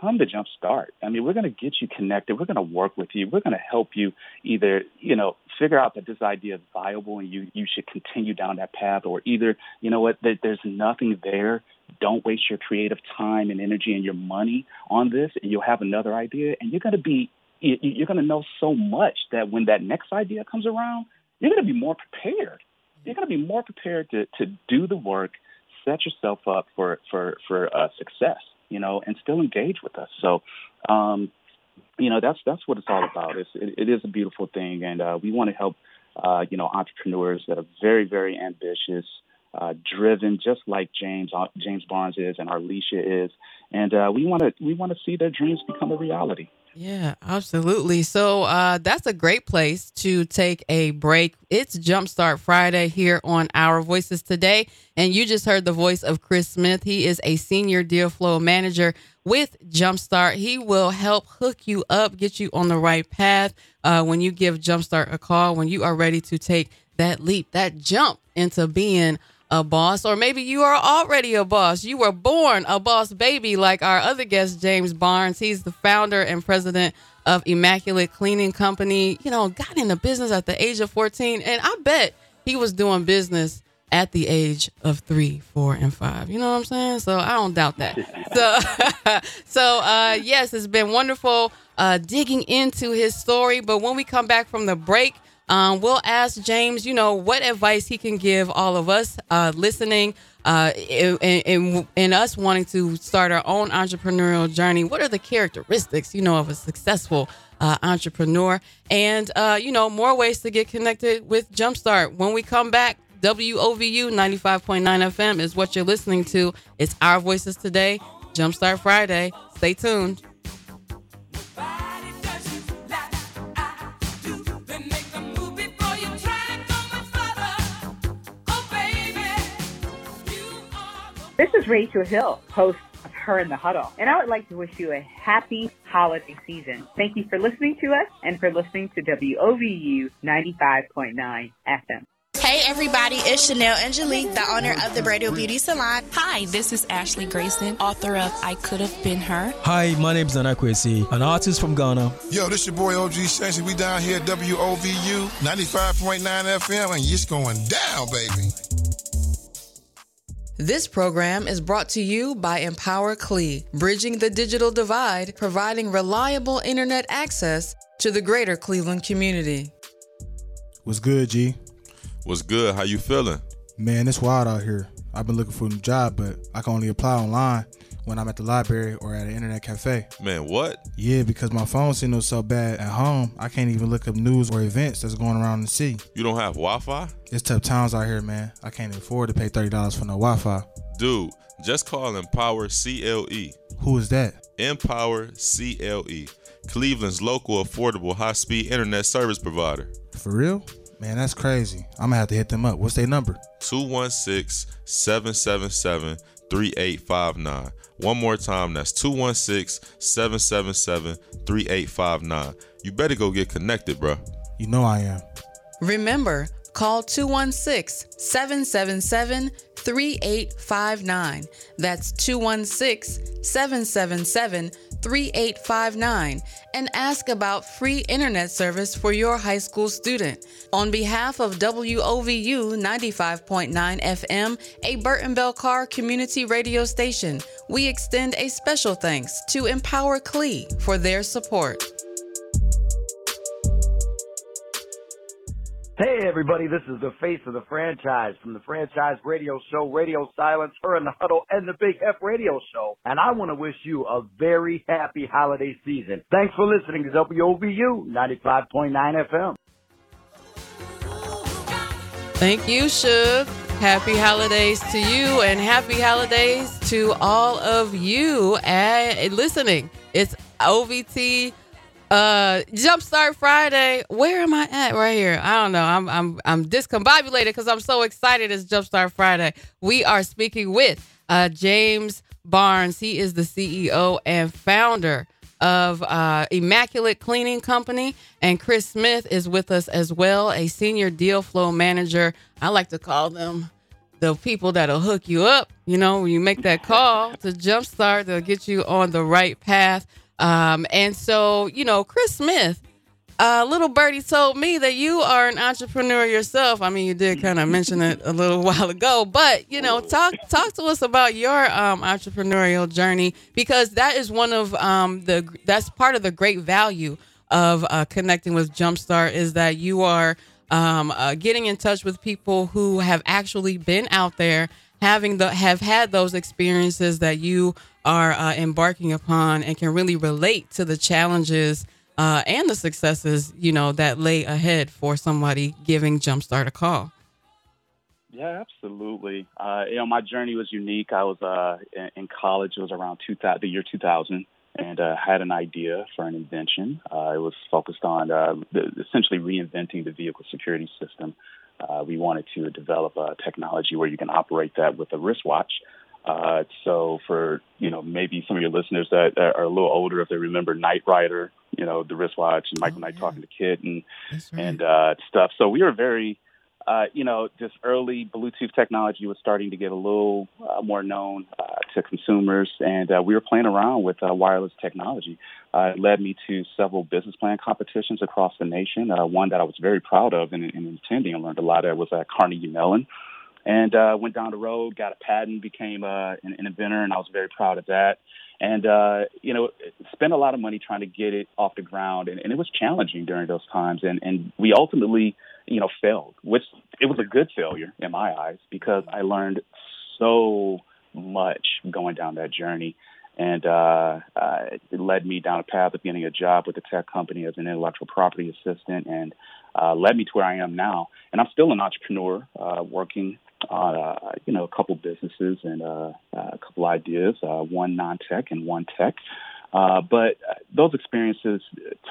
come to Jumpstart. I mean, we're going to get you connected. We're going to work with you. We're going to help you either, you know, figure out that this idea is viable and you you should continue down that path, or either, you know what, there's nothing there. Don't waste your creative time and energy and your money on this, and you'll have another idea, and you're going to be you're going to know so much that when that next idea comes around, you're going to be more prepared. You're going to be more prepared to, to do the work, set yourself up for for for uh, success, you know, and still engage with us. So, um, you know, that's that's what it's all about. It's, it, it is a beautiful thing, and uh, we want to help, uh, you know, entrepreneurs that are very very ambitious. Uh, driven, just like James uh, James Barnes is and Arlisha is, and uh, we want to we want to see their dreams become a reality. Yeah, absolutely. So uh, that's a great place to take a break. It's Jumpstart Friday here on Our Voices Today. And you just heard the voice of Chris Smith. He is a senior deal flow manager with Jumpstart. He will help hook you up, get you on the right path uh, when you give Jumpstart a call, when you are ready to take that leap, that jump into being a boss, or maybe you are already a boss. You were born a boss baby, like our other guest, James Barnes. He's the founder and president of Immaculate Cleaning Company. You know, got into business at the age of 14, and I bet he was doing business at the age of three, four, and five. You know what I'm saying? So I don't doubt that. so, so uh, yes, it's been wonderful uh, digging into his story. But when we come back from the break, um, we'll ask James, you know, what advice he can give all of us uh, listening uh, and, and, and, us wanting to start our own entrepreneurial journey. What are the characteristics, you know, of a successful uh, entrepreneur? And, uh, you know, more ways to get connected with Jumpstart. When we come back, WOVU 95.9 FM is what you're listening to. It's Our Voices Today, Jumpstart Friday. Stay tuned. This is Rachel Hill, host of Her in the Huddle, and I would like to wish you a happy holiday season. Thank you for listening to us and for listening to WOVU 95.9 FM. Hey everybody, it's Chanel Angelique, the owner of the Bradle Beauty Salon. Hi, this is Ashley Grayson, author of I Could Have Been Her. Hi, my name is Anakwesi, an artist from Ghana. Yo, this your boy OG Shanksy. We down here at WOVU 95.9 FM and it's going down, baby. This program is brought to you by Empower CLE, bridging the digital divide, providing reliable internet access to the greater Cleveland community. What's good, G? What's good? How you feeling? Man, it's wild out here. I've been looking for a new job, but I can only apply online when I'm at the library or at an internet cafe. Man, what? Yeah, because my phone signal is so bad at home, I can't even look up news or events that's going around the city. You don't have Wi-Fi? It's tough times out here, man. I can't afford to pay thirty dollars for no Wi-Fi. Dude, just call Empower CLE. Who is that? Empower CLE, Cleveland's local affordable high-speed internet service provider. For real? Man, that's crazy. I'm gonna have to hit them up. What's their number? 216 777 3859. One more time, that's 216 777 3859. You better go get connected, bro. You know I am. Remember, call 216 777 3859. That's 216 777 3859 and ask about free internet service for your high school student. On behalf of WOVU 95.9 FM, a Burton Bell Carr community radio station, we extend a special thanks to Empower CLE for their support. Hey everybody, this is the face of the franchise from the franchise radio show Radio Silence, Her in the Huddle, and the Big F Radio Show. And I want to wish you a very happy holiday season. Thanks for listening to WOVU 95.9 FM. Thank you, Suge. Happy holidays to you and happy holidays to all of you listening. It's OVT uh, Jumpstart Friday. Where am I at right here? I don't know. I'm I'm I'm discombobulated because I'm so excited. It's Jumpstart Friday. We are speaking with uh, James Barnes. He is the CEO and founder of uh, Immaculate Cleaning Company, and Chris Smith is with us as well, a senior deal flow manager. I like to call them the people that'll hook you up. You know, when you make that call to jumpstart, they'll get you on the right path. Um, and so, you know, Chris Smith, uh, little birdie told me that you are an entrepreneur yourself. I mean, you did kind of mention it a little while ago, but you know, talk talk to us about your um, entrepreneurial journey because that is one of um, the that's part of the great value of uh, connecting with Jumpstart is that you are um, uh, getting in touch with people who have actually been out there having the have had those experiences that you are uh, embarking upon and can really relate to the challenges uh, and the successes you know that lay ahead for somebody giving Jumpstart a call. Yeah, absolutely. Uh, you know, my journey was unique. I was uh, in, college. It was around 2000, the year 2000, and uh, had an idea for an invention. Uh, it was focused on essentially reinventing the vehicle security system. Uh, we wanted to develop a technology where you can operate that with a wristwatch. Uh, so for you know maybe some of your listeners that, are a little older, if they remember Knight Rider, you know the wristwatch and Michael oh, Knight yeah. talking to KITT and right. and uh, stuff. So we were very uh, you know, this early Bluetooth technology was starting to get a little uh, more known uh, to consumers, and uh, we were playing around with uh, wireless technology. Uh, it led me to several business plan competitions across the nation. Uh, one that I was very proud of and, and attending. I learned a lot of was at Carnegie Mellon, and uh, went down the road, got a patent, became an, an inventor, and I was very proud of that and uh, you know, spent a lot of money trying to get it off the ground, and, and it was challenging during those times. And and we ultimately, you know, failed, which it was a good failure in my eyes because I learned so much going down that journey. And uh, uh, it led me down a path of getting a job with a tech company as an intellectual property assistant, and uh, led me to where I am now. And I'm still an entrepreneur, uh, working on uh, you know a couple businesses and uh, a couple ideas, uh, one non-tech and one tech. Uh, but those experiences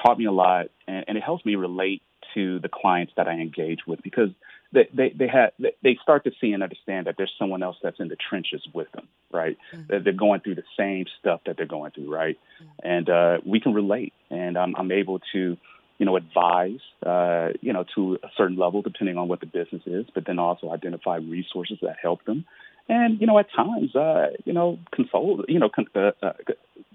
taught me a lot, and, and it helps me relate to the clients that I engage with because they they they have they start to see and understand that there's someone else that's in the trenches with them, right? Mm-hmm. That they're going through the same stuff that they're going through, right? Mm-hmm. And uh, we can relate, and I'm, I'm able to you know, advise, uh, you know, to a certain level, depending on what the business is, but then also identify resources that help them. And, you know, at times, uh, you know, consult, you know, con- uh, uh,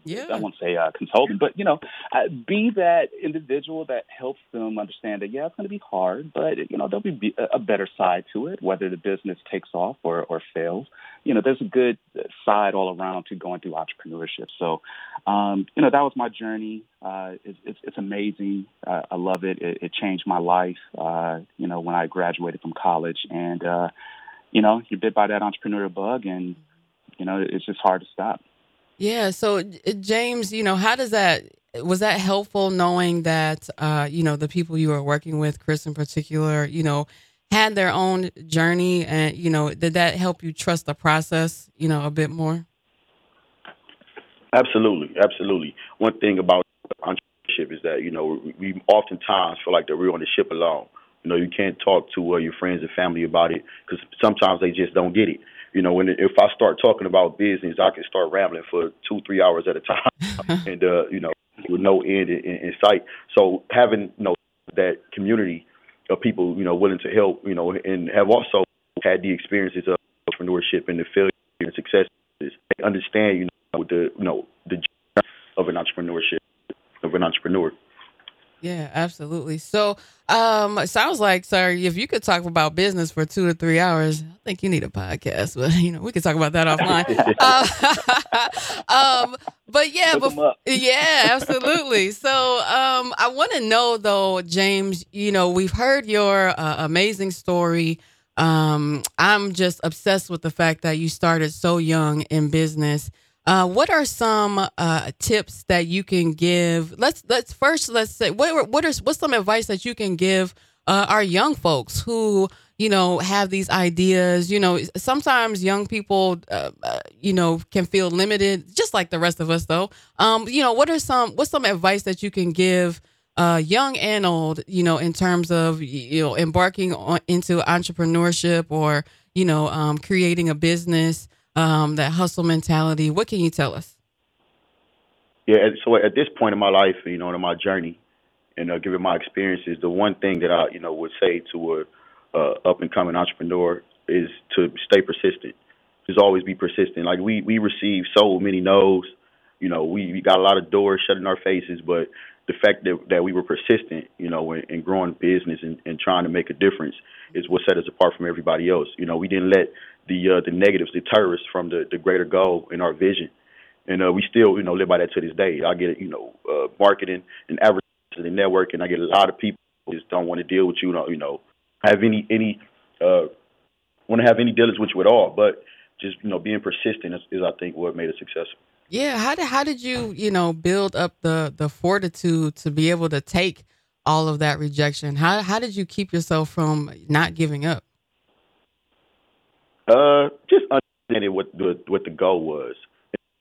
yeah. I won't say uh, consultant, but, you know, uh, be that individual that helps them understand that, yeah, it's going to be hard, but, you know, there'll be a better side to it, whether the business takes off or, or fails. You know, there's a good side all around to going through entrepreneurship. So, um, you know, that was my journey. Uh, it's, it's, it's amazing. Uh, I love it. it. It changed my life, uh, you know, when I graduated from college. And, uh, you know, you're bit by that entrepreneurial bug and, you know, it's just hard to stop. Yeah. So, James, you know, how does that, was that helpful knowing that, uh, you know, the people you were working with, Chris in particular, you know, had their own journey and, you know, did that help you trust the process, you know, a bit more? Absolutely. Absolutely. One thing about entrepreneurship is that, you know, we oftentimes feel like that we're on the ship alone. You know, you can't talk to uh, your friends and family about it because sometimes they just don't get it. You know, when if I start talking about business, I can start rambling for two, three hours at a time, and uh, you know, with no end in, in sight. So having you know that community of people, you know, willing to help, you know, and have also had the experiences of entrepreneurship and the failure and successes, they understand, you know, the you know the of an entrepreneur entrepreneurship of an entrepreneur. Yeah, absolutely. So, um, it sounds like, sorry, if you could talk about business for two to three hours, I think you need a podcast. But you know, we could talk about that offline. uh, um, but yeah, but, yeah, absolutely. So, um, I want to know though, James. You know, we've heard your uh, amazing story. Um, I'm just obsessed with the fact that you started so young in business. Uh, what are some uh, tips that you can give? Let's let's first let's say what what is what's some advice that you can give uh, our young folks who you know have these ideas. You know, sometimes young people uh, uh, you know can feel limited, just like the rest of us. Though, um, you know, what are some what's some advice that you can give? Uh, young and old, you know, in terms of you know embarking on, into entrepreneurship or you know um, creating a business um, that hustle mentality. What can you tell us? Yeah, so at this point in my life, you know, in my journey, and uh, given my experiences, the one thing that I, you know, would say to a uh, up and coming entrepreneur is to stay persistent. Just always be persistent. Like we we receive so many no's. You know, we, we got a lot of doors shut in our faces, but the fact that that we were persistent, you know, in, in growing business and, and trying to make a difference is what set us apart from everybody else. You know, we didn't let the uh, the negatives deter us from the, the greater goal in our vision. And uh, we still, you know, live by that to this day. I get, you know, uh, marketing and advertising network, and. I get a lot of people just don't want to deal with you, you know, have any any uh, want to have any dealings with you at all. But just you know, being persistent is, is I think what made us successful. Yeah, how did how did you you know build up the the fortitude to be able to take all of that rejection? How how did you keep yourself from not giving up? Uh, just understanding what the what the goal was,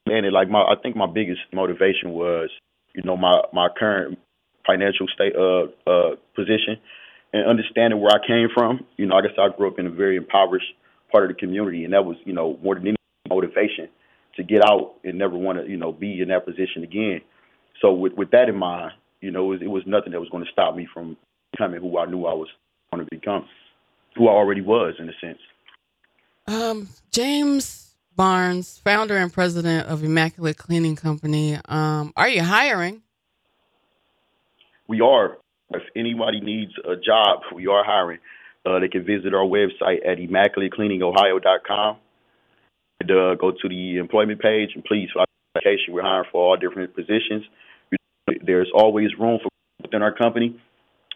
and it, like my I think my biggest motivation was you know my my current financial state uh uh position and understanding where I came from. You know, I guess I grew up in a very impoverished part of the community, and that was you know more than any motivation to get out and never want to you know be in that position again. So with with that in mind, you know, it was, it was nothing that was going to stop me from becoming who I knew I was going to become, who I already was in a sense. Um, James Barnes, founder and president of Immaculate Cleaning Company. Um, are you hiring? We are. If anybody needs a job, we are hiring. Uh, they can visit our website at immaculatecleaningohio.com and uh, go to the employment page and please file application. We're hiring for all different positions. There's always room for within our company.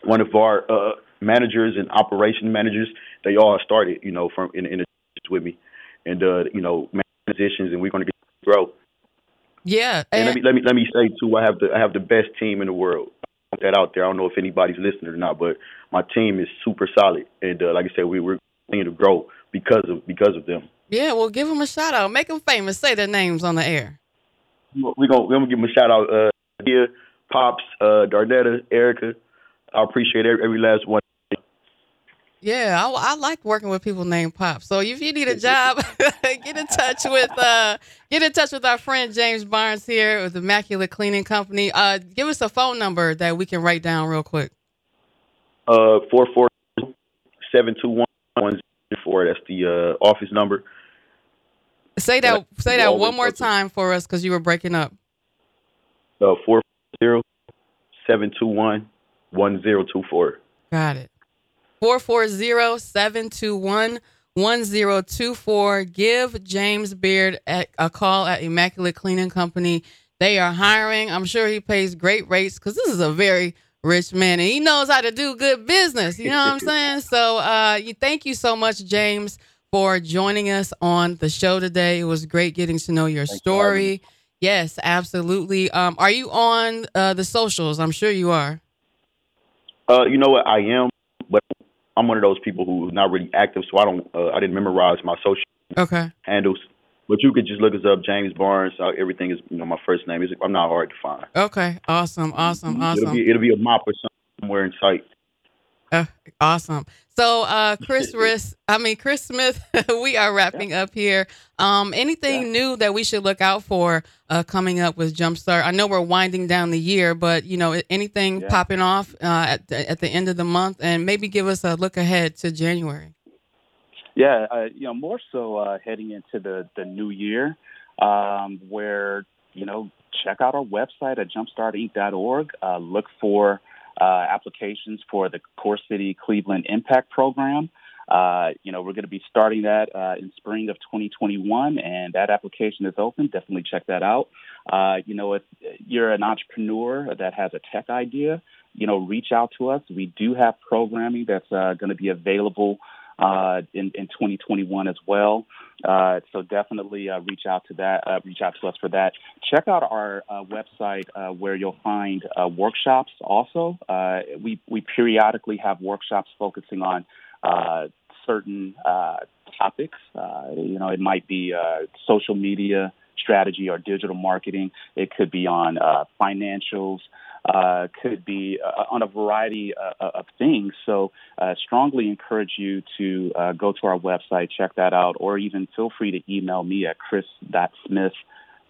One of our uh, managers and operation managers, they all started, you know, from in, in the with me, and uh, you know, positions, and we're going to grow. Yeah, and, and, let me let me let me say too, I have the I have the best team in the world. Put that out there. I don't know if anybody's listening or not, but my team is super solid, and uh, like I said, we we're continuing to grow because of because of them. Yeah, well, give them a shout out, make them famous, say their names on the air. We're gonna we're gonna give them a shout out. Uh, here, Pops, uh, Darnetta, Erica. I appreciate every, every last one. Yeah, I, I, like working with people named Pop. So if you need a job, get in touch with uh, get in touch with our friend James Barnes here with Immaculate Cleaning Company. Uh, give us a phone number that we can write down real quick. Uh, four four seven two one one zero four. That's the uh, office number. Say that. say that one more time for us because you were breaking up. Uh, four zero seven two one one zero two four. Got it. 440-721-1024. Give James Beard a call at Immaculate Cleaning Company. They are hiring. I'm sure he pays great rates because this is a very rich man and he knows how to do good business. You know what I'm saying? So uh, you thank you so much, James, for joining us on the show today. It was great getting to know your Thanks story. Yes, absolutely. Um, are you on uh, the socials? I'm sure you are. Uh, you know what? I am, but I'm one of those people who's not really active, so I don't. Uh, I didn't memorize my social okay handles. But you could just look us up, James Barnes. Uh, everything is, you know, my first name. Is I'm not hard to find. Okay, awesome, awesome, awesome. It'll be, it'll be a mop or somewhere in sight. Uh, awesome. So, uh, Chris Riss, I mean Chris Smith, we are wrapping yeah. up here. Um, anything yeah. new that we should look out for uh, coming up with Jumpstart? I know we're winding down the year, but you know, anything yeah. popping off uh, at the, at the end of the month, and maybe give us a look ahead to January. Yeah, uh, you know, more so uh, heading into the the new year, um, where you know, check out our website at jumpstartinc.org. Uh, look for uh, applications for the Core City Cleveland Impact Program. Uh, you know, we're going to be starting that uh, in spring of 2021, and that application is open. Definitely check that out. Uh, you know, if you're an entrepreneur that has a tech idea, you know, reach out to us. We do have programming that's uh, going to be available uh, in, in 2021 as well. Uh, so definitely uh, reach out to that. Uh, reach out to us for that. Check out our uh, website where you'll find workshops. Also, we we periodically have workshops focusing on certain topics. you know, it might be social media strategy or digital marketing. It could be on financials uh, could be uh, on a variety uh, uh of things. So, uh, strongly encourage you to uh, go to our website, check that out, or even feel free to email me at chris.smith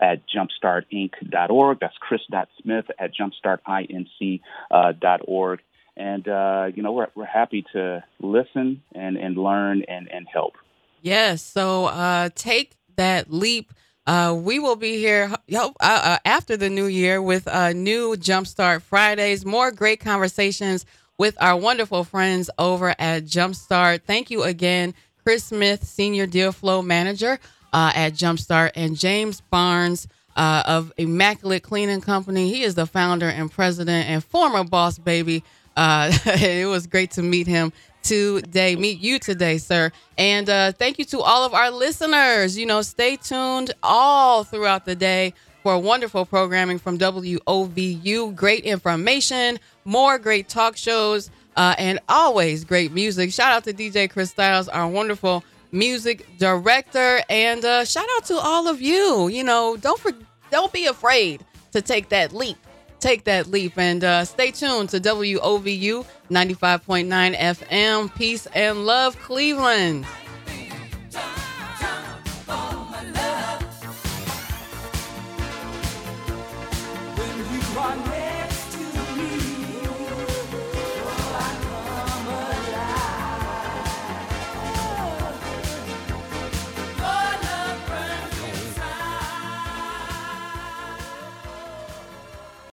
at jumpstartinc.org. That's chris.smith at jumpstartinc.org. And, you know, we're, we're happy to listen and, and learn and, and help. Yes. So take that leap uh, we will be here uh, uh, after the new year with new Jumpstart Fridays. More great conversations with our wonderful friends over at Jumpstart. Thank you again, Chris Smith, Senior Deal Flow Manager uh, at Jumpstart, and James Barnes of Immaculate Cleaning Company. He is the founder and president and former boss baby. It was great to meet him today, meet you today, sir. And uh, thank you to all of our listeners. You know, stay tuned all throughout the day for wonderful programming from WOVU. Great information, more great talk shows, uh, and always great music. Shout out to DJ Chris Styles, our wonderful music director, and uh, shout out to all of you. You know, don't for, don't be afraid to take that leap take that leap and uh, stay tuned to WOVU 95.9 FM. Peace and love, Cleveland.